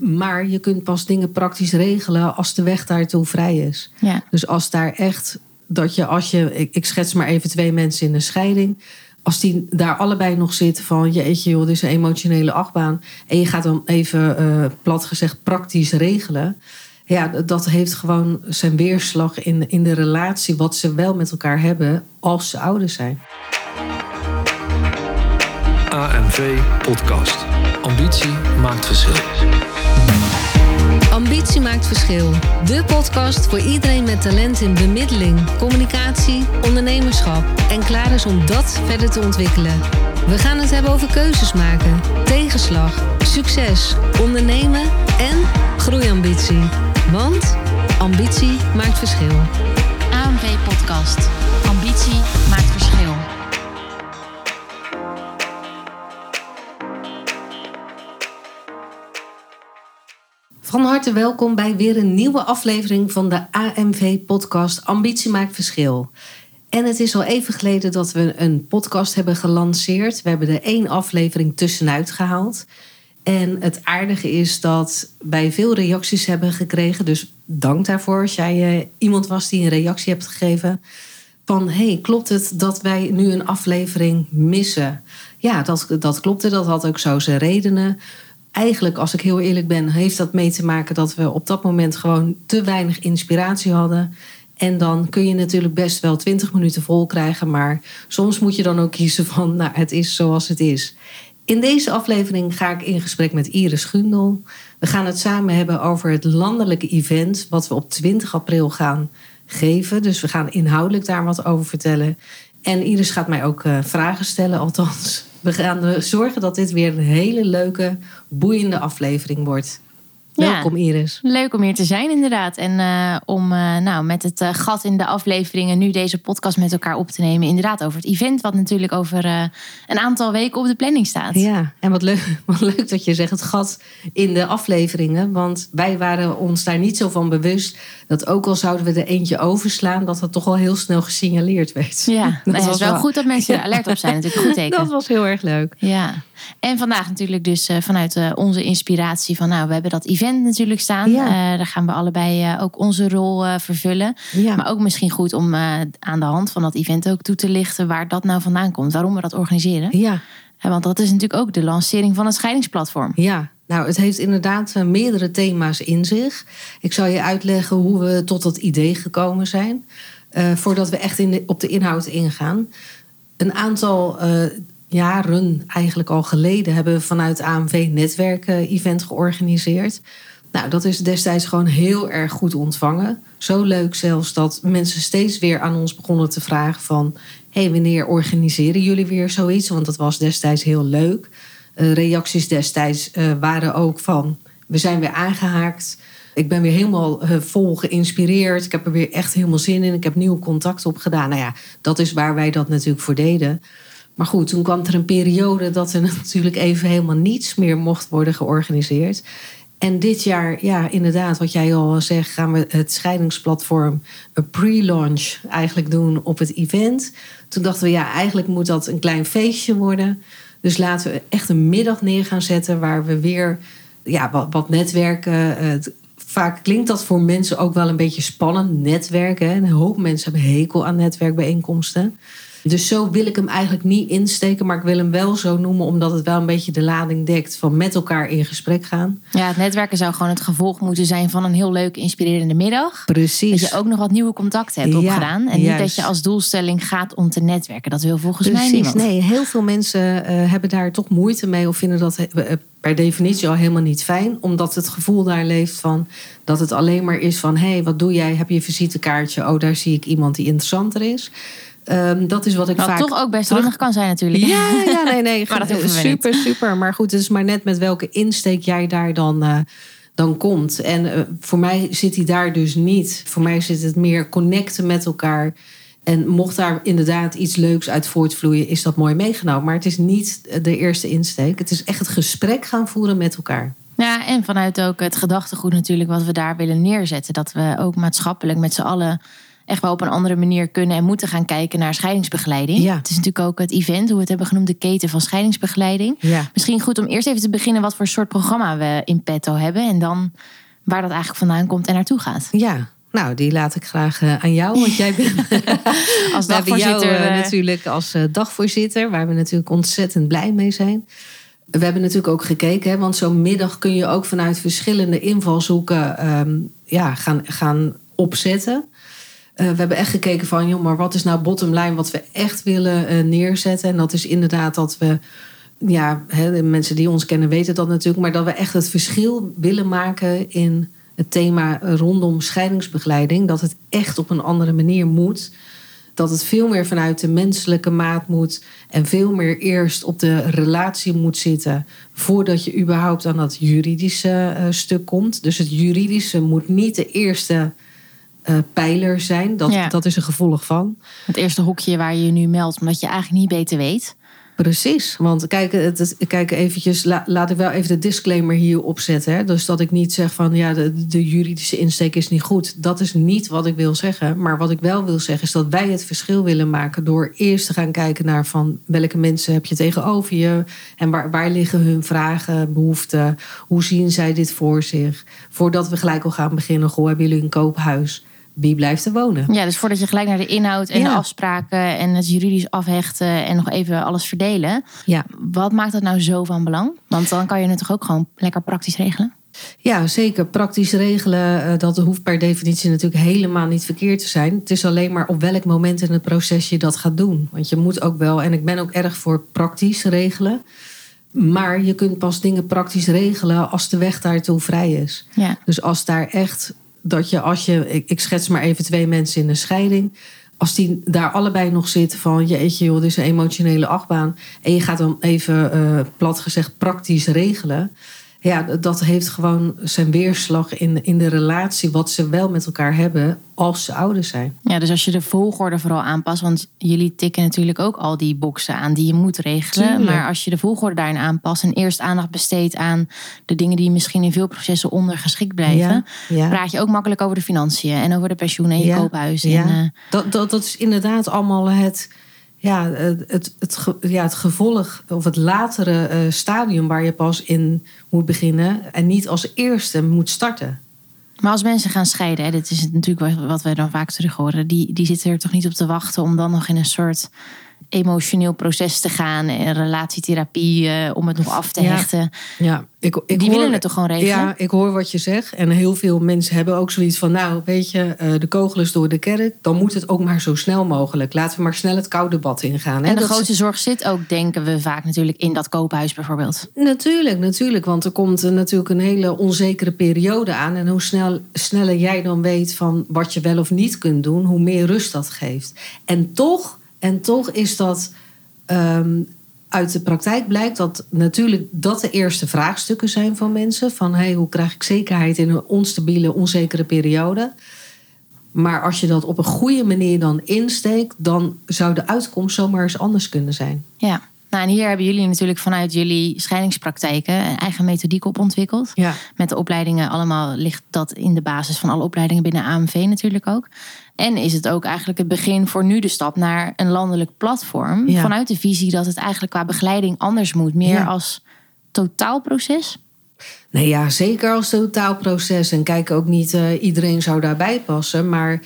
Maar je kunt pas dingen praktisch regelen als de weg daartoe vrij is. Ja. Dus als daar echt, dat je als je, ik, ik schets maar even twee mensen in een scheiding. Als die daar allebei nog zitten van, jeetje joh, dit is een emotionele achtbaan. En je gaat dan even, eh, plat gezegd, praktisch regelen. Ja, dat heeft gewoon zijn weerslag in, in de relatie wat ze wel met elkaar hebben als ze ouder zijn. AMV Podcast. Ambitie maakt verschil. Ambitie maakt verschil. De podcast voor iedereen met talent in bemiddeling, communicatie, ondernemerschap en klaar is om dat verder te ontwikkelen. We gaan het hebben over keuzes maken, tegenslag, succes, ondernemen en groeiambitie. Want ambitie maakt verschil. AMV Podcast. Ambitie maakt verschil. Van harte welkom bij weer een nieuwe aflevering van de AMV-podcast Ambitie maakt verschil. En het is al even geleden dat we een podcast hebben gelanceerd. We hebben er één aflevering tussenuit gehaald. En het aardige is dat wij veel reacties hebben gekregen. Dus dank daarvoor als jij eh, iemand was die een reactie hebt gegeven. Van hey, klopt het dat wij nu een aflevering missen? Ja, dat, dat klopte. Dat had ook zo zijn redenen eigenlijk, als ik heel eerlijk ben, heeft dat mee te maken dat we op dat moment gewoon te weinig inspiratie hadden. En dan kun je natuurlijk best wel 20 minuten vol krijgen, maar soms moet je dan ook kiezen van, nou, het is zoals het is. In deze aflevering ga ik in gesprek met Iris Gundel. We gaan het samen hebben over het landelijke event wat we op 20 april gaan geven. Dus we gaan inhoudelijk daar wat over vertellen. En Iris gaat mij ook uh, vragen stellen, althans we gaan zorgen dat dit weer een hele leuke, boeiende aflevering wordt. Welkom Iris. Leuk om hier te zijn inderdaad. En uh, om uh, nou, met het uh, gat in de afleveringen nu deze podcast met elkaar op te nemen. Inderdaad over het event wat natuurlijk over een aantal weken op de planning staat. Ja, en wat leuk, wat leuk dat je zegt het gat in de afleveringen. Want wij waren ons daar niet zo van bewust dat ook al zouden we er eentje overslaan, dat dat toch al heel snel gesignaleerd werd. Ja, dat nou, was wel, wel goed dat mensen er alert op zijn. Natuurlijk goed teken. Dat was heel erg leuk. Ja, en vandaag natuurlijk dus vanuit onze inspiratie van nou, we hebben dat event natuurlijk staan. Ja. Uh, daar gaan we allebei uh, ook onze rol uh, vervullen. Ja. Maar ook misschien goed om aan de hand van dat event ook toe te lichten waar dat nou vandaan komt. Waarom we dat organiseren. Ja. want dat is natuurlijk ook de lancering van het scheidingsplatform. Ja, nou, het heeft inderdaad meerdere thema's in zich. Ik zal je uitleggen hoe we tot dat idee gekomen zijn. voordat we echt in de, op de inhoud ingaan. Een aantal jaren, eigenlijk al geleden, hebben we vanuit AMV Netwerken event georganiseerd. Nou, dat is destijds gewoon heel erg goed ontvangen. Zo leuk zelfs dat mensen steeds weer aan ons begonnen te vragen van... hé, hey, wanneer organiseren jullie weer zoiets? Want dat was destijds heel leuk. Uh, reacties destijds uh, waren ook van... we zijn weer aangehaakt. Ik ben weer helemaal uh, vol geïnspireerd. Ik heb er weer echt helemaal zin in. Ik heb nieuwe contacten opgedaan. Nou ja, dat is waar wij dat natuurlijk voor deden. Maar goed, toen kwam er een periode dat er natuurlijk even helemaal niets meer mocht worden georganiseerd. En dit jaar, ja, inderdaad, wat jij al zegt, gaan we het scheidingsplatform een pre-launch eigenlijk doen op het event. Toen dachten we, ja, eigenlijk moet dat een klein feestje worden. Dus laten we echt een middag neer gaan zetten waar we weer ja, wat, netwerken. Vaak klinkt dat voor mensen ook wel een beetje spannend, netwerken. Een hoop mensen hebben hekel aan netwerkbijeenkomsten. Dus zo wil ik hem eigenlijk niet insteken, maar ik wil hem wel zo noemen, omdat het wel een beetje de lading dekt van met elkaar in gesprek gaan. Ja, het netwerken zou gewoon het gevolg moeten zijn van een heel leuke, inspirerende middag. Precies. Dat je ook nog wat nieuwe contacten hebt Ja, opgedaan. En juist. niet dat je als doelstelling gaat om te netwerken. Dat wil volgens Precies. mij niemand. Nee, heel veel mensen eh, hebben daar toch moeite mee of vinden dat eh, per definitie al helemaal niet fijn, omdat het gevoel daar leeft van dat het alleen maar is van hé, hey, wat doe jij? Heb je een visitekaartje? Oh, daar zie ik iemand die interessanter is. Ehm, dat is wat ik Wat vaak toch ook best terug- handig kan zijn natuurlijk. Ja, ja, nee, nee. Maar dat super, super. Maar goed, het is maar net met welke insteek jij daar dan, eh, dan komt. En eh, voor mij zit hij daar dus niet. Voor mij zit het meer connecten met elkaar. En mocht daar inderdaad iets leuks uit voortvloeien, is dat mooi meegenomen. Maar het is niet de eerste insteek. Het is echt het gesprek gaan voeren met elkaar. Ja, en vanuit ook het gedachtegoed natuurlijk wat we daar willen neerzetten. Dat we ook maatschappelijk met z'n allen echt wel op een andere manier kunnen en moeten gaan kijken naar scheidingsbegeleiding. Ja. Het is natuurlijk ook het event, hoe we het hebben genoemd, de keten van scheidingsbegeleiding. Ja. Misschien goed om eerst even te beginnen wat voor soort programma we in petto hebben. En dan waar dat eigenlijk vandaan komt en naartoe gaat. Ja, nou, die laat ik graag eh, aan jou. Want jij bent Als hebben jou dagvoorzitter. eh, eh, natuurlijk als dagvoorzitter, waar we natuurlijk ontzettend blij mee zijn. We hebben natuurlijk ook gekeken, hè, want zo'n middag kun je ook vanuit verschillende invalshoeken ehm, ja, gaan, gaan opzetten. Eh, we hebben echt gekeken van, joh, maar wat is nou bottom line wat we echt willen eh, neerzetten? En dat is inderdaad dat we, ja, hè, mensen die ons kennen weten dat natuurlijk, maar dat we echt het verschil willen maken in het thema rondom scheidingsbegeleiding. Dat het echt op een andere manier moet. Dat het veel meer vanuit de menselijke maat moet. En veel meer eerst op de relatie moet zitten. Voordat je überhaupt aan dat juridische eh, stuk komt. Dus het juridische moet niet de eerste eh, pijler zijn. Dat, Ja. dat is een gevolg van. Het eerste hokje waar je je nu meldt, omdat je eigenlijk niet beter weet. Precies, want kijk, het, kijk eventjes, la- laat ik wel even de disclaimer hier opzetten. Hè? Dus dat ik niet zeg van ja, de, de juridische insteek is niet goed. Dat is niet wat ik wil zeggen. Maar wat ik wel wil zeggen is dat wij het verschil willen maken door eerst te gaan kijken naar van welke mensen heb je tegenover je en waar, waar liggen hun vragen, behoeften, hoe zien zij dit voor zich. Voordat we gelijk al gaan beginnen, goh, hebben jullie een koophuis? Wie blijft er wonen? Ja, dus voordat je gelijk naar de inhoud en Ja. de afspraken en het juridisch afhechten en nog even alles verdelen. Ja. Wat maakt dat nou zo van belang? Want dan kan je het toch ook gewoon lekker praktisch regelen? Ja, zeker. Praktisch regelen, eh, dat hoeft per definitie natuurlijk helemaal niet verkeerd te zijn. Het is alleen maar op welk moment in het proces je dat gaat doen. Want je moet ook wel, en ik ben ook erg voor praktisch regelen. Maar je kunt pas dingen praktisch regelen als de weg daartoe vrij is. Ja. Dus als daar echt, dat je als je, ik, schets maar even twee mensen in een scheiding. Als die daar allebei nog zitten van, jeetje joh, dit is een emotionele achtbaan. En je gaat dan even, eh, plat gezegd, praktisch regelen. Ja, dat heeft gewoon zijn weerslag in, in de relatie wat ze wel met elkaar hebben als ze ouder zijn. ja, dus als je de volgorde vooral aanpast, want jullie tikken natuurlijk ook al die boxen aan die je moet regelen. Tuurlijk. Maar als je de volgorde daarin aanpast en eerst aandacht besteedt aan de dingen die misschien in veel processen ondergeschikt blijven, Ja, ja. praat je ook makkelijk over de financiën en over de pensioen en je Ja, koophuis. En, eh, dat, dat, dat is inderdaad allemaal het, ja, het, het, ja, het gevolg of het latere eh, stadium waar je pas in moet beginnen en niet als eerste moet starten. Maar als mensen gaan scheiden, hè, dit is natuurlijk wat- wat wij dan vaak terug horen, die, die zitten er toch niet op te wachten om dan nog in een soort emotioneel proces te gaan, en relatietherapie, eh, om het nog af te Ja. hechten. Ja, ik, ik Die hoor- willen het toch gewoon regelen? Ja, ik hoor wat je zegt. En heel veel mensen hebben ook zoiets van... nou, weet je, eh, de kogel is door de kerk. Dan moet het ook maar zo snel mogelijk. Laten we maar snel het koude bad ingaan. hè. En de Dat grootste zorg zit ook, denken we vaak natuurlijk, in dat koophuis bijvoorbeeld. Natuurlijk, natuurlijk. Want er komt natuurlijk een hele onzekere periode aan. En hoe snel, sneller jij dan weet van wat je wel of niet kunt doen, hoe meer rust dat geeft. En toch, en toch is dat ehm, uit de praktijk blijkt dat natuurlijk dat de eerste vraagstukken zijn van mensen. Van hey, hoe krijg ik zekerheid in een onstabiele, onzekere periode? Maar als je dat op een goede manier dan insteekt, dan zou de uitkomst zomaar eens anders kunnen zijn. Ja. Nou, en hier hebben jullie natuurlijk vanuit jullie scheidingspraktijken een eigen methodiek op ontwikkeld. Ja. Met de opleidingen allemaal ligt dat in de basis van alle opleidingen binnen AMV natuurlijk ook. En is het ook eigenlijk het begin voor nu de stap naar een landelijk platform. Ja. Vanuit de visie dat het eigenlijk qua begeleiding anders moet. Meer Ja. als totaalproces. Nee, ja, zeker als totaalproces. En kijk, ook niet eh, iedereen zou daarbij passen. Maar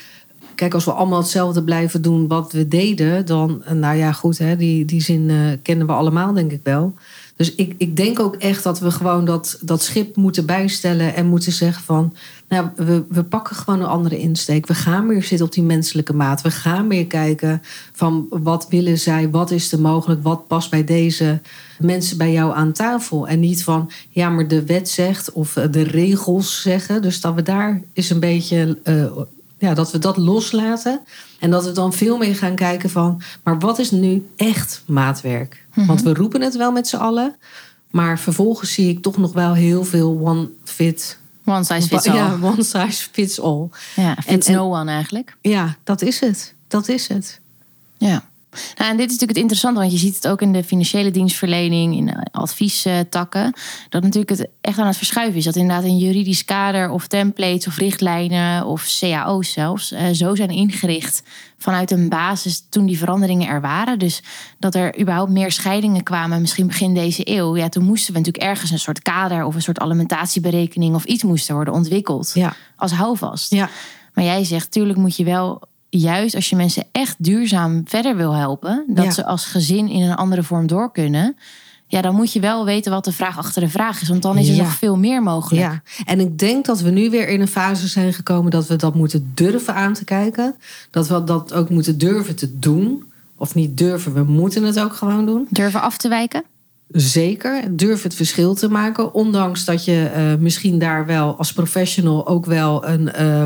kijk, als we allemaal hetzelfde blijven doen wat we deden, dan, nou ja, goed, hè, die, die zin eh, kennen we allemaal, denk ik wel. Dus ik, ik denk ook echt dat we gewoon dat, dat schip moeten bijstellen en moeten zeggen van, nou, we, we pakken gewoon een andere insteek. We gaan weer zitten op die menselijke maat. We gaan weer kijken van wat willen zij, wat is er mogelijk, wat past bij deze mensen bij jou aan tafel. En niet van, ja, maar de wet zegt of de regels zeggen. Dus dat we daar is een beetje, eh, ja, dat we dat loslaten. En dat we dan veel meer gaan kijken van, maar wat is nu echt maatwerk? Want we roepen het wel met z'n allen. Maar vervolgens zie ik toch nog wel heel veel one fit. One size fits all. Ja, one size fits all. Ja, fits En- en- no one eigenlijk. Ja, dat is het. Dat is het. Ja. Nou, en dit is natuurlijk het interessante, want je ziet het ook in de financiële dienstverlening, in adviestakken, dat natuurlijk het echt aan het verschuiven is. Dat inderdaad een juridisch kader of templates of richtlijnen of cao's zelfs eh, zo zijn ingericht vanuit een basis toen die veranderingen er waren. Dus dat er überhaupt meer scheidingen kwamen, misschien begin deze eeuw. Ja, toen moesten we natuurlijk ergens een soort kader of een soort alimentatieberekening of iets moesten worden ontwikkeld Ja. als houvast. Ja. Maar jij zegt, tuurlijk moet je wel, juist als je mensen echt duurzaam verder wil helpen, dat Ja. ze als gezin in een andere vorm door kunnen. Ja, dan moet je wel weten wat de vraag achter de vraag is. Want dan is er Ja. nog veel meer mogelijk. Ja, en ik denk dat we nu weer in een fase zijn gekomen dat we dat moeten durven aan te kijken. Dat we dat ook moeten durven te doen. Of niet durven, we moeten het ook gewoon doen. Durven af te wijken? Zeker, durf het verschil te maken. Ondanks dat je eh, misschien daar wel als professional ook wel een, eh,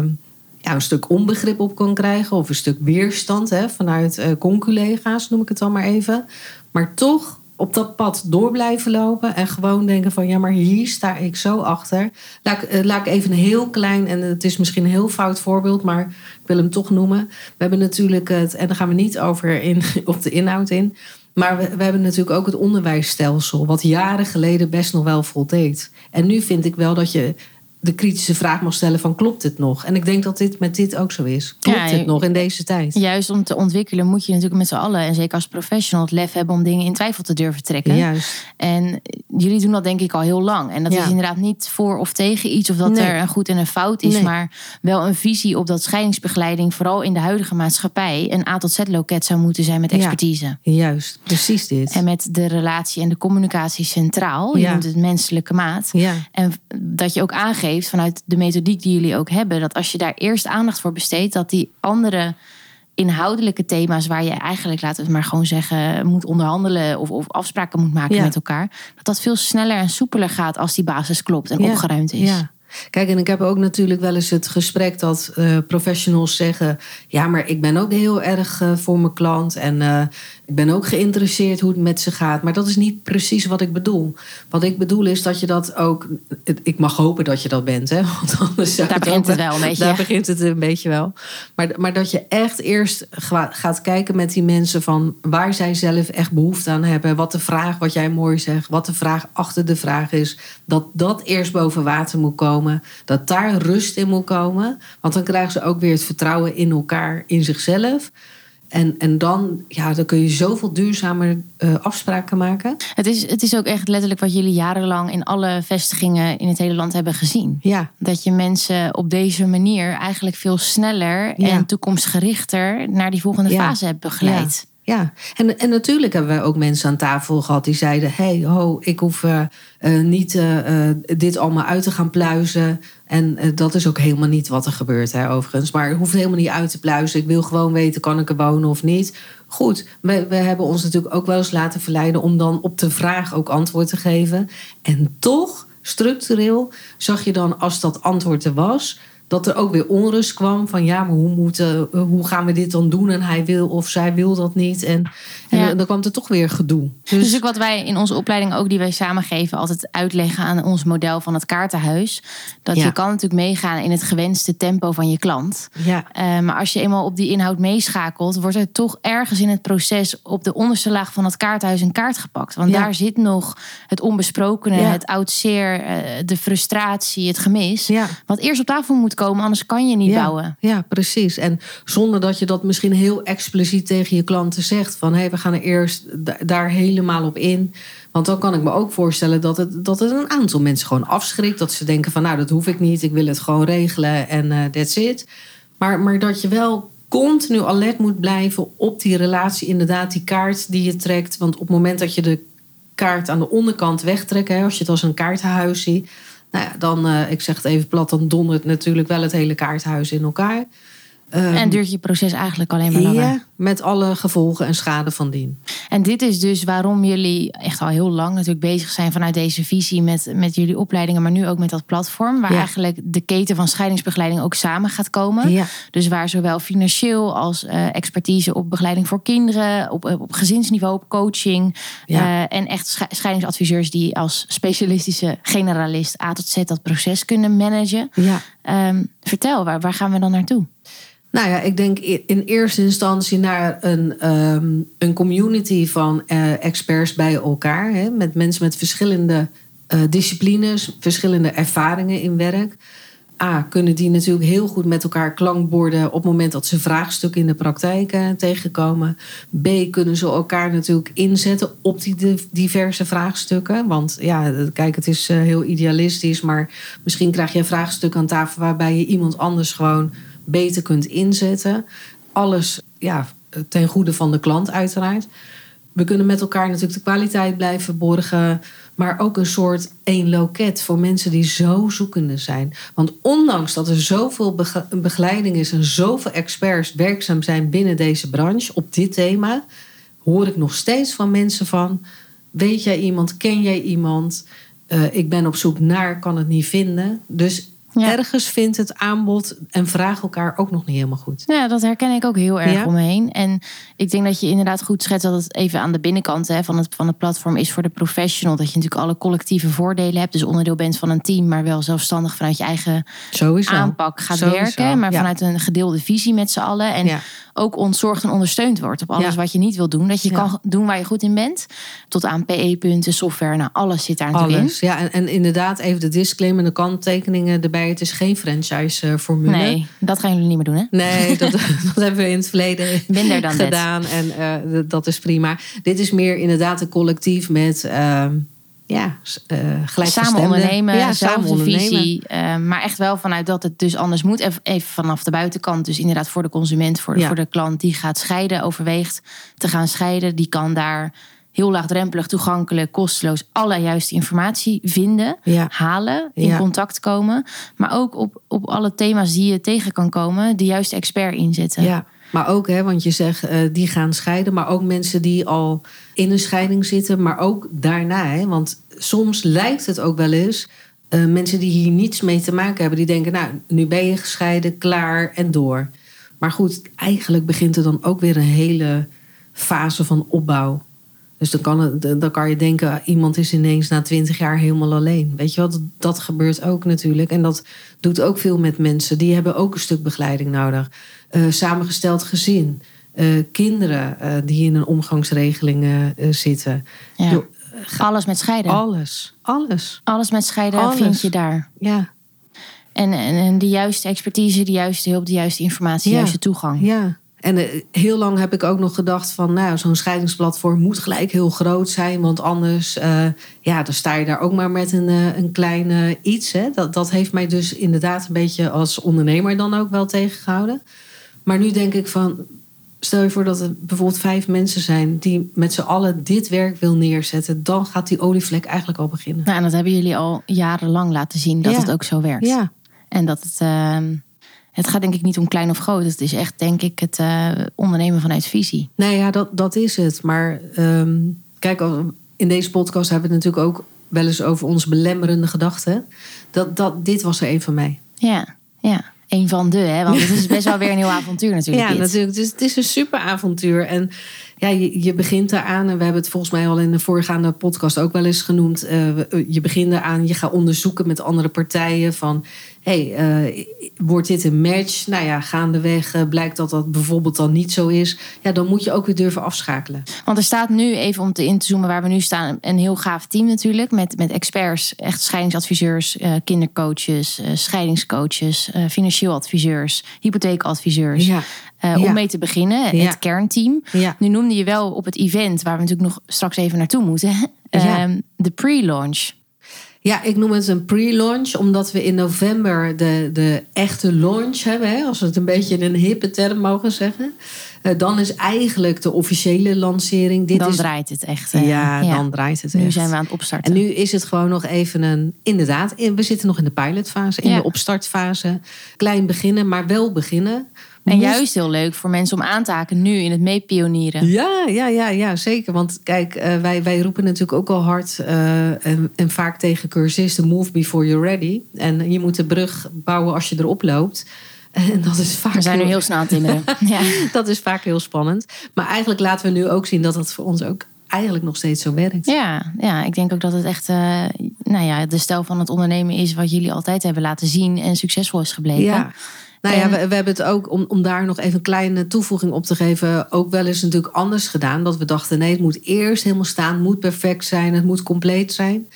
ja, een stuk onbegrip op kan krijgen. Of een stuk weerstand hè, vanuit eh conculega's, noem ik het dan maar even. Maar toch op dat pad door blijven lopen. En gewoon denken van ja, maar hier sta ik zo achter. Laat, ik- eh, laat ik even een heel klein, en het is misschien een heel fout voorbeeld, maar ik wil hem toch noemen. We hebben natuurlijk het, en daar gaan we niet over in, op de inhoud in. Maar we, we hebben natuurlijk ook het onderwijsstelsel, wat jaren geleden best nog wel voldeed. En nu vind ik wel dat je de kritische vraag mag stellen van klopt het nog? En ik denk dat dit met dit ook zo is. Klopt Ja, het nog in deze tijd? Juist om te ontwikkelen moet je natuurlijk met z'n allen, en zeker als professional, het lef hebben om dingen in twijfel te durven trekken. Juist. En jullie doen dat denk ik al heel lang. En dat Ja. is inderdaad niet voor of tegen iets of dat Nee. er een goed en een fout is, Nee. maar wel een visie op dat scheidingsbegeleiding, vooral in de huidige maatschappij, een A tot Z loket zou moeten zijn met Ja. expertise. Juist, precies dit. En met de relatie en de communicatie centraal. Je Ja. noemt het menselijke maat. Ja, En dat je ook aangeeft vanuit de methodiek die jullie ook hebben, dat als je daar eerst aandacht voor besteedt, dat die andere inhoudelijke thema's waar je eigenlijk, laten we het maar gewoon zeggen, moet onderhandelen of, of afspraken moet maken Ja. met elkaar, dat dat veel sneller en soepeler gaat als die basis klopt en Ja, opgeruimd is. Ja. Kijk, en ik heb ook natuurlijk wel eens het gesprek dat eh, professionals zeggen: Ja, maar ik ben ook heel erg eh, voor mijn klant en eh, ik ben ook geïnteresseerd hoe het met ze gaat. Maar dat is niet precies wat ik bedoel. Wat ik bedoel is dat je dat ook. Ik mag hopen dat je dat bent, hè? Want anders Daar begint het wel een beetje, Daar begint het een beetje wel. Maar, maar dat je echt eerst ga- gaat kijken met die mensen van waar zij zelf echt behoefte aan hebben. Wat de vraag, wat jij mooi zegt, wat de vraag achter de vraag is. Dat dat eerst boven water moet komen. Dat daar rust in moet komen. Want dan krijgen ze ook weer het vertrouwen in elkaar, in zichzelf. En, en dan, ja, dan kun je zoveel duurzamer eh, afspraken maken. Het, is, het is ook echt letterlijk wat jullie jarenlang in alle vestigingen in het hele land hebben gezien. Ja, Dat je mensen op deze manier eigenlijk veel sneller Ja. en toekomstgerichter naar die volgende Ja. fase hebt begeleid. Ja, en, en natuurlijk hebben wij ook mensen aan tafel gehad die zeiden: hey, ho, ik hoef eh, eh, niet eh, dit allemaal uit te gaan pluizen. En dat is ook helemaal niet wat er gebeurt, hè, overigens. Maar het hoeft helemaal niet uit te pluizen. Ik wil gewoon weten: kan ik er wonen of niet? Goed, we, we hebben ons natuurlijk ook wel eens laten verleiden om dan op de vraag ook antwoord te geven. En toch, structureel, zag je dan als dat antwoord er was dat er ook weer onrust kwam van ja, maar hoe, moeten, hoe gaan we dit dan doen? En hij wil of zij wil dat niet. En, en Ja. dan kwam er toch weer gedoe. Dus, Dus, ook wat wij in onze opleiding ook die wij samengeven, altijd uitleggen aan ons model van het kaartenhuis. Dat Ja. je kan natuurlijk meegaan in het gewenste tempo van je klant. ja, Eh, maar als je eenmaal op die inhoud meeschakelt, wordt er toch ergens in het proces op de onderste laag van het kaarthuis een kaart gepakt. Want daar zit nog het onbesprokene, het oud zeer, eh, de frustratie, het gemis. Wat eerst op tafel moet komen, anders kan je niet ja, bouwen. Ja, precies. En zonder dat je dat misschien heel expliciet tegen je klanten zegt. Van hé, hey, we gaan er eerst da- daar helemaal op in. Want dan kan ik me ook voorstellen dat het, dat het een aantal mensen gewoon afschrikt. Dat ze denken van nou, dat hoef ik niet. Ik wil het gewoon regelen en eh that's it. Maar, maar dat je wel continu alert moet blijven op die relatie. Inderdaad, die kaart die je trekt. Want op het moment dat je de kaart aan de onderkant wegtrekt... Hè, als je het als een kaartenhuis ziet... Nou ja, dan, eh, ik zeg het even plat, dan dondert natuurlijk wel het hele kaarthuis in elkaar. Ehm, En duurt je proces eigenlijk alleen maar langer. ja, met alle gevolgen en schade van dien. En dit is dus waarom jullie echt al heel lang natuurlijk bezig zijn vanuit deze visie met, met jullie opleidingen, maar nu ook met dat platform, waar Ja. eigenlijk de keten van scheidingsbegeleiding ook samen gaat komen. Ja. Dus waar zowel financieel als eh, expertise op begeleiding voor kinderen, op, op gezinsniveau, op coaching. Ja. eh, en echt sche- scheidingsadviseurs die als specialistische generalist A tot Z dat proces kunnen managen. Ja. Ehm, vertel, waar, waar gaan we dan naartoe? Nou ja, ik denk in eerste instantie naar een, ehm, een community van eh, experts bij elkaar. Hè, met mensen met verschillende eh, disciplines, verschillende ervaringen in werk. A, kunnen die natuurlijk heel goed met elkaar klankborden op het moment dat ze vraagstukken in de praktijk eh, tegenkomen. B, kunnen ze elkaar natuurlijk inzetten op die di- diverse vraagstukken. Want ja, kijk, het is heel idealistisch, maar misschien krijg je een vraagstuk aan tafel waarbij je iemand anders gewoon beter kunt inzetten. Alles ja, ten goede van de klant, uiteraard. We kunnen met elkaar natuurlijk de kwaliteit blijven borgen. Maar ook een soort één loket voor mensen die zo zoekende zijn. Want ondanks dat er zoveel bege- begeleiding is en zoveel experts werkzaam zijn binnen deze branche op dit thema, hoor ik nog steeds van mensen van: weet jij iemand, ken jij iemand? Eh, ik ben op zoek naar, kan het niet vinden. Dus Ja. ergens vindt het aanbod en vraag elkaar ook nog niet helemaal goed. Ja, dat herken ik ook heel erg Ja? om me heen. En ik denk dat je inderdaad goed schetst dat het even aan de binnenkant hè, van, het, van het platform is voor de professional. Dat je natuurlijk alle collectieve voordelen hebt. Dus onderdeel bent van een team, maar wel zelfstandig vanuit je eigen Sowieso. aanpak gaat Sowieso, werken. Maar ja. vanuit een gedeelde visie met z'n allen. En ook ontzorgd en ondersteund wordt op alles wat je niet wil doen. Dat je kan doen waar je goed in bent. Tot aan PE-punten, software. Nou, alles zit daar natuurlijk in. Alles. Ja, en, en inderdaad, even de disclaimer en de kanttekeningen erbij. Het is geen franchise-formule. Nee, dat gaan jullie niet meer doen, hè? Nee, dat, dat hebben we in het verleden Minder dan dit. gedaan. En eh, dat is prima. Dit is meer inderdaad een collectief met ehm ja, eh Samen ondernemen, ja, samen ondernemen. visie. eh, maar echt wel vanuit dat het dus anders moet. Even, vanaf de buitenkant. Dus inderdaad voor de consument, voor, Ja. voor de klant die gaat scheiden, overweegt te gaan scheiden. Die kan daar heel laagdrempelig, toegankelijk, kosteloos alle juiste informatie vinden, Ja. halen, in Ja. contact komen. Maar ook op, op alle thema's die je tegen kan komen, de juiste expert inzetten. Ja, maar ook, hè, want je zegt eh, die gaan scheiden, maar ook mensen die al in een scheiding zitten, maar ook daarna. Hè, want soms lijkt het ook wel eens, eh, mensen die hier niets mee te maken hebben, die denken, nou, nu ben je gescheiden, klaar en door. Maar goed, eigenlijk begint er dan ook weer een hele fase van opbouw. Dus dan kan, het, dan kan je denken, iemand is ineens na twintig jaar helemaal alleen. Weet je wat? Dat, dat gebeurt ook natuurlijk. En dat doet ook veel met mensen. Die hebben ook een stuk begeleiding nodig. Eh, samengesteld gezin. Eh, kinderen eh, die in een omgangsregeling zitten. Ja. Alles met scheiden. alles. Alles. Alles met scheiden Alles. vind je daar. Ja. En, en, en de juiste expertise, de juiste hulp, de juiste informatie, de Ja. juiste toegang. Ja. En eh, heel lang heb ik ook nog gedacht van, nou, zo'n scheidingsplatform moet gelijk heel groot zijn, want anders, eh, ja, dan sta je daar ook maar met een, eh, een klein iets. Hè. Dat, dat heeft mij dus inderdaad een beetje als ondernemer dan ook wel tegengehouden. Maar nu denk ik van, stel je voor dat er bijvoorbeeld vijf mensen zijn die met z'n allen dit werk wil neerzetten, dan gaat die olievlek eigenlijk al beginnen. Nou, en dat hebben jullie al jarenlang laten zien dat Ja. het ook zo werkt. Ja, En dat het, ehm, het gaat denk ik niet om klein of groot. Het is echt denk ik het eh, ondernemen vanuit visie. Nee, ja, dat, dat is het. Maar ehm, kijk, in deze podcast hebben we het natuurlijk ook wel eens over onze belemmerende gedachten. Dat, dat, dit was er een van mij. Ja, ja. Een van de, hè? Want het is best wel weer een nieuw avontuur natuurlijk. ja, dit. natuurlijk. Dus het is een super avontuur. En ja, je, je begint eraan. En we hebben het volgens mij al in de voorgaande podcast ook wel eens genoemd. eh, we- je begint eraan, je gaat onderzoeken met andere partijen van... hey, eh, wordt dit een match? Nou ja, gaandeweg eh, blijkt dat dat bijvoorbeeld dan niet zo is. Ja, dan moet je ook weer durven afschakelen. Want er staat nu, even om te in te zoomen waar we nu staan, een heel gaaf team natuurlijk. Met, met experts, echt scheidingsadviseurs, eh, kindercoaches, eh, scheidingscoaches, eh, financieel adviseurs, hypotheekadviseurs. Ja. Ja. Om mee te beginnen, Ja. het kernteam. Ja. Nu noemde je wel op het event, waar we natuurlijk nog straks even naartoe moeten, ehm, de pre-launch. Ja, ik noem het een pre-launch, omdat we in november de, de echte launch hebben. Hè, als we het een beetje in een hippe term mogen zeggen. Eh, dan is eigenlijk de officiële lancering. Dit dan is, draait het echt. eh, ja, dan draait het Nu echt. zijn we aan het opstarten. En nu is het gewoon nog even een. Inderdaad, in- we zitten nog in de pilotfase, in Ja. de opstartfase. Klein beginnen, maar wel beginnen. En juist heel leuk voor mensen om aan te haken nu in het meepionieren. Ja, ja, ja, ja, zeker. Want kijk, eh, wij, wij roepen natuurlijk ook al hard eh, en, en vaak tegen cursisten: move before you're ready. En je moet de brug bouwen als je erop loopt. En dat is vaak We zijn nu heel snel aan timmeren. ja. dat is vaak heel spannend. Maar eigenlijk laten we nu ook zien dat het voor ons ook eigenlijk nog steeds zo werkt. Ja, ja, ik denk ook dat het echt uh, nou ja, de stijl van het ondernemen is wat jullie altijd hebben laten zien en succesvol is gebleken. Ja. Nou ja, we, we, hebben het ook, om, om daar nog even een kleine toevoeging op te geven, ook wel eens natuurlijk anders gedaan. Dat we dachten, nee, het moet eerst helemaal staan, het moet perfect zijn, het moet compleet zijn.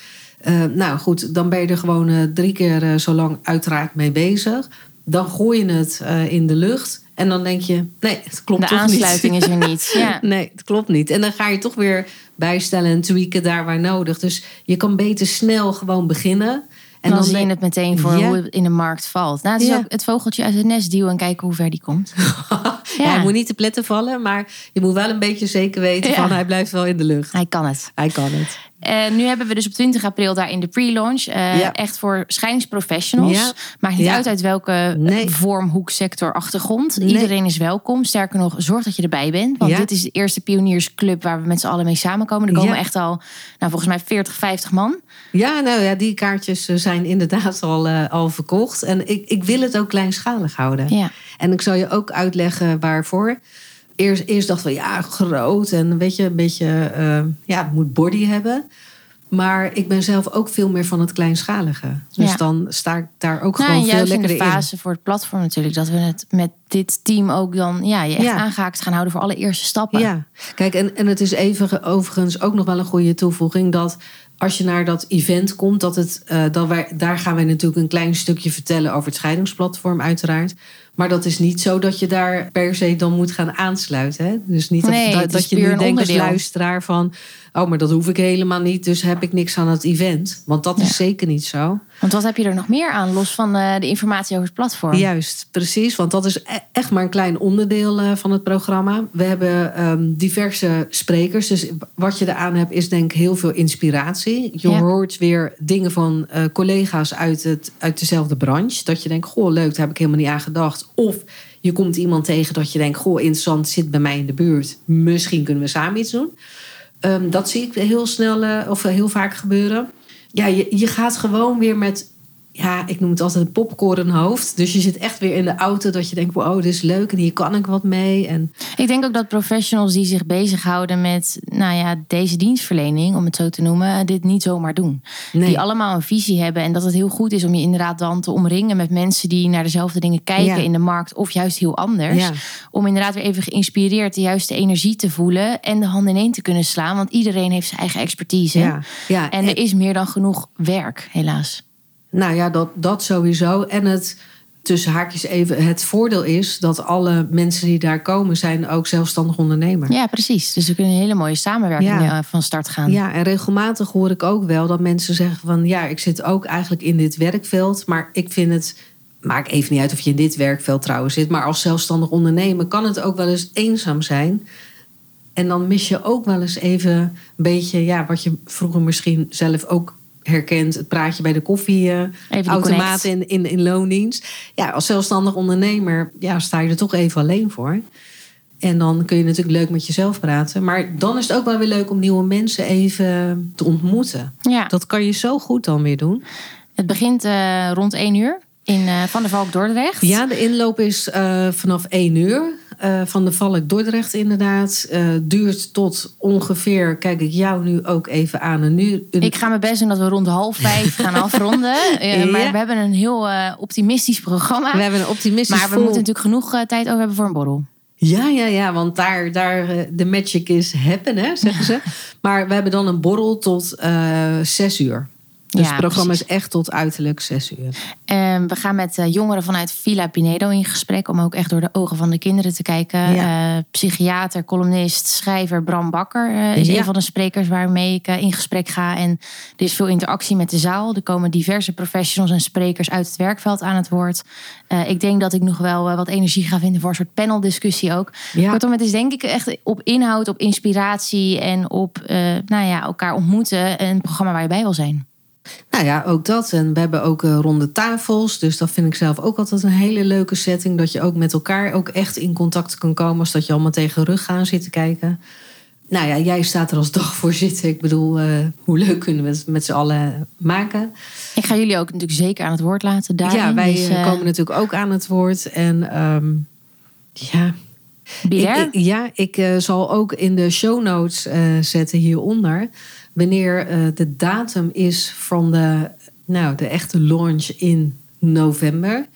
Uh, nou goed, dan ben je er gewoon uh, drie keer uh, zo lang uiteraard mee bezig. Dan gooi je het in de lucht. En dan denk je, nee, het klopt de toch niet. De aansluiting is er niet. Ja. nee, het klopt niet. En dan ga je toch weer bijstellen en tweaken daar waar nodig. Dus je kan beter snel gewoon beginnen. En dan, dan zie je het meteen voor ja. hoe het in de markt valt. Nou, het is ja. ook het vogeltje uit het nest duwen en kijken hoe ver die komt. ja. hij moet niet te pletten vallen, maar je moet wel een beetje zeker weten van hij blijft wel in de lucht. Hij kan het. Hij kan het. Uh, nu hebben we dus op 20 april daar in de pre-launch. Uh, ja. Echt voor schijnsprofessionals. Ja. Maakt niet ja. uit uit welke nee. vorm, hoek, sector, achtergrond. Nee. Iedereen is welkom. Sterker nog, zorg dat je erbij bent. Want dit is de eerste pioniersclub waar we met z'n allen mee samenkomen. Er komen echt al, nou, volgens mij 40, 50 man. Ja, nou ja, die kaartjes eh, zijn inderdaad al, uh, al verkocht. En ik, ik wil het ook kleinschalig houden. Ja. En ik zal je ook uitleggen waarvoor. Eerst, eerst dachten we, ja, groot en weet je, een beetje, uh, ja, het moet body hebben. Maar ik ben zelf ook veel meer van het kleinschalige. Dus ja. dan sta ik daar ook nou, gewoon veel lekkerder in de fase voor het platform natuurlijk. Dat we het met dit team ook dan ja, je echt ja. aangehaakt gaan houden voor alle eerste stappen. Ja, kijk, en, en het is even overigens ook nog wel een goede toevoeging dat als je naar dat event komt, dat het, uh, dat wij, daar gaan wij natuurlijk een klein stukje vertellen over het scheidingsplatform, uiteraard. Maar dat is niet zo dat je daar per se dan moet gaan aansluiten. Hè? Dus niet nee, dat, dat, dat je nu denkt als onderdeel. luisteraar van... oh, maar dat hoef ik helemaal niet, dus heb ik niks aan het event. Want dat Ja. is zeker niet zo. Want wat heb je er nog meer aan, los van eh, de informatie over het platform? Juist, precies. Want dat is e- echt maar een klein onderdeel eh, van het programma. We hebben ehm, diverse sprekers. Dus wat je eraan hebt is denk ik heel veel inspiratie. Je Ja. hoort weer dingen van eh, collega's uit, het, uit dezelfde branche. Dat je denkt, goh leuk, daar heb ik helemaal niet aan gedacht. Of je komt iemand tegen dat je denkt, goh interessant, zit bij mij in de buurt. Misschien kunnen we samen iets doen. Ehm, dat zie ik heel snel eh, of heel vaak gebeuren. Ja, je, je gaat gewoon weer met, ja, ik noem het altijd een popcornhoofd. Dus je zit echt weer in de auto dat je denkt, wow, dit is leuk en hier kan ik wat mee. En Ik denk ook dat professionals die zich bezighouden met nou ja, deze dienstverlening, om het zo te noemen, dit niet zomaar doen. nee, Die allemaal een visie hebben. En dat het heel goed is om je inderdaad dan te omringen met mensen die naar dezelfde dingen kijken Ja. in de markt. Of juist heel anders. ja, Om inderdaad weer even geïnspireerd de juiste energie te voelen. En de handen ineen te kunnen slaan. Want iedereen heeft zijn eigen expertise. ja, ja. En er is meer dan genoeg werk, helaas. Nou ja, dat, dat sowieso. En het, tussen haakjes even, het voordeel is dat alle mensen die daar komen zijn ook zelfstandig ondernemer. Ja, precies. Dus we kunnen een hele mooie samenwerking Ja. eh, van start gaan. Ja, en regelmatig hoor ik ook wel dat mensen zeggen van ja, ik zit ook eigenlijk in dit werkveld, maar ik vind het. Maakt even niet uit of je in dit werkveld trouwens zit, maar als zelfstandig ondernemer kan het ook wel eens eenzaam zijn. En dan mis je ook wel eens even een beetje, ja, wat je vroeger misschien zelf ook herkent, het praatje bij de koffie. eh, in, in, in loondienst. Ja, als zelfstandig ondernemer ja, sta je er toch even alleen voor. En dan kun je natuurlijk leuk met jezelf praten. Maar dan is het ook wel weer leuk om nieuwe mensen even te ontmoeten. Ja. Dat kan je zo goed dan weer doen. Het begint eh, rond 1 uur in eh, Van der Valk Dordrecht. Ja, de inloop is vanaf 1 uur. Eh, van de Valk Dordrecht inderdaad. Eh, duurt tot ongeveer, kijk ik jou nu ook even aan. Een uur, een- Ik ga mijn best doen dat we rond half vijf gaan afronden. Ja. Maar we hebben een heel eh, optimistisch programma. we hebben een optimistisch Maar we vol- moeten natuurlijk genoeg tijd over hebben voor een borrel. Ja, ja, ja, want daar, daar de magic is happen, hè, zeggen ze. maar we hebben dan een borrel tot zes uur. Dus Ja, het programma precies. is echt tot uiterlijk zes uur. Ehm, we gaan met eh, jongeren vanuit Villa Pinedo in gesprek om ook echt door de ogen van de kinderen te kijken. Ja. Eh, psychiater, columnist, schrijver Bram Bakker eh, is Ja. een van de sprekers waarmee ik in gesprek ga. En er is veel interactie met de zaal. Er komen diverse professionals en sprekers uit het werkveld aan het woord. Ik denk dat ik nog wel wat energie ga vinden voor een soort paneldiscussie ook. Kortom, het is denk ik echt op inhoud, op inspiratie en op nou ja, elkaar ontmoeten. Een programma waar je bij wil zijn. Nou ja, ook dat. En we hebben ook eh, ronde tafels. Dus dat vind ik zelf ook altijd een hele leuke setting. Dat je ook met elkaar ook echt in contact kan komen. Als dat je allemaal tegen rug gaan zitten kijken. Nou ja, jij staat er als dagvoorzitter. Ik bedoel, eh, hoe leuk kunnen we het met z'n allen maken? Ik ga jullie ook natuurlijk zeker aan het woord laten daarin. ja, wij Dus, eh, komen natuurlijk ook aan het woord. En ehm, ja, Ik- ja, ik zal ook in de show notes zetten hieronder. Wanneer eh, de datum is van de, nou, de echte launch in november.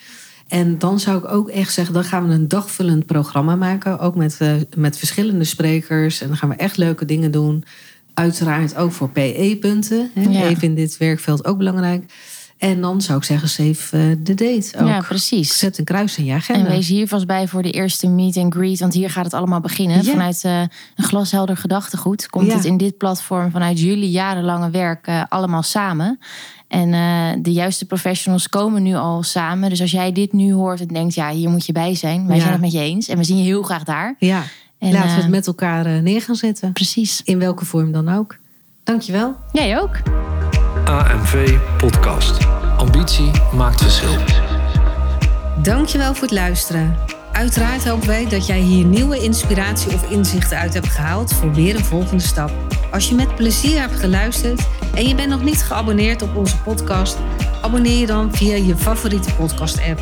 En dan zou ik ook echt zeggen, dan gaan we een dagvullend programma maken. Ook met, eh, met verschillende sprekers. En dan gaan we echt leuke dingen doen. Uiteraard ook voor PE-punten. Ja. Even in dit werkveld ook belangrijk. En dan zou ik zeggen, save eh, de date ook. Ja, precies. Zet een kruis in je agenda. En wees hier vast bij voor de eerste meet and greet. Want hier gaat het allemaal beginnen. Ja. Vanuit eh, een glashelder gedachtegoed komt Ja. het in dit platform vanuit jullie jarenlange werk eh, allemaal samen. En de juiste professionals komen nu al samen. Dus als jij dit nu hoort en denkt, ja, hier moet je bij zijn. Wij Ja. zijn het met je eens. En we zien je heel graag daar. Ja, En, laten we het met elkaar neer gaan zetten. Precies. In welke vorm dan ook. Dankjewel. Jij ook. AMV Podcast. Ambitie maakt verschil. Dankjewel voor het luisteren. Uiteraard hopen wij dat jij hier nieuwe inspiratie of inzichten uit hebt gehaald voor weer een volgende stap. Als je met plezier hebt geluisterd en je bent nog niet geabonneerd op onze podcast, abonneer je dan via je favoriete podcast-app.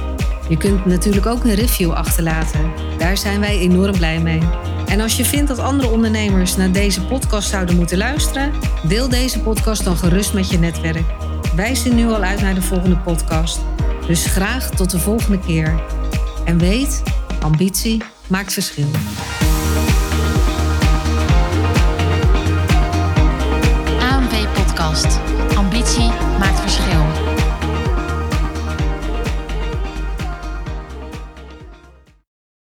Je kunt natuurlijk ook een review achterlaten. Daar zijn wij enorm blij mee. En als je vindt dat andere ondernemers naar deze podcast zouden moeten luisteren, deel deze podcast dan gerust met je netwerk. Wij zien nu al uit naar de volgende podcast. Dus graag tot de volgende keer. En weet, ambitie maakt verschil. Podcast.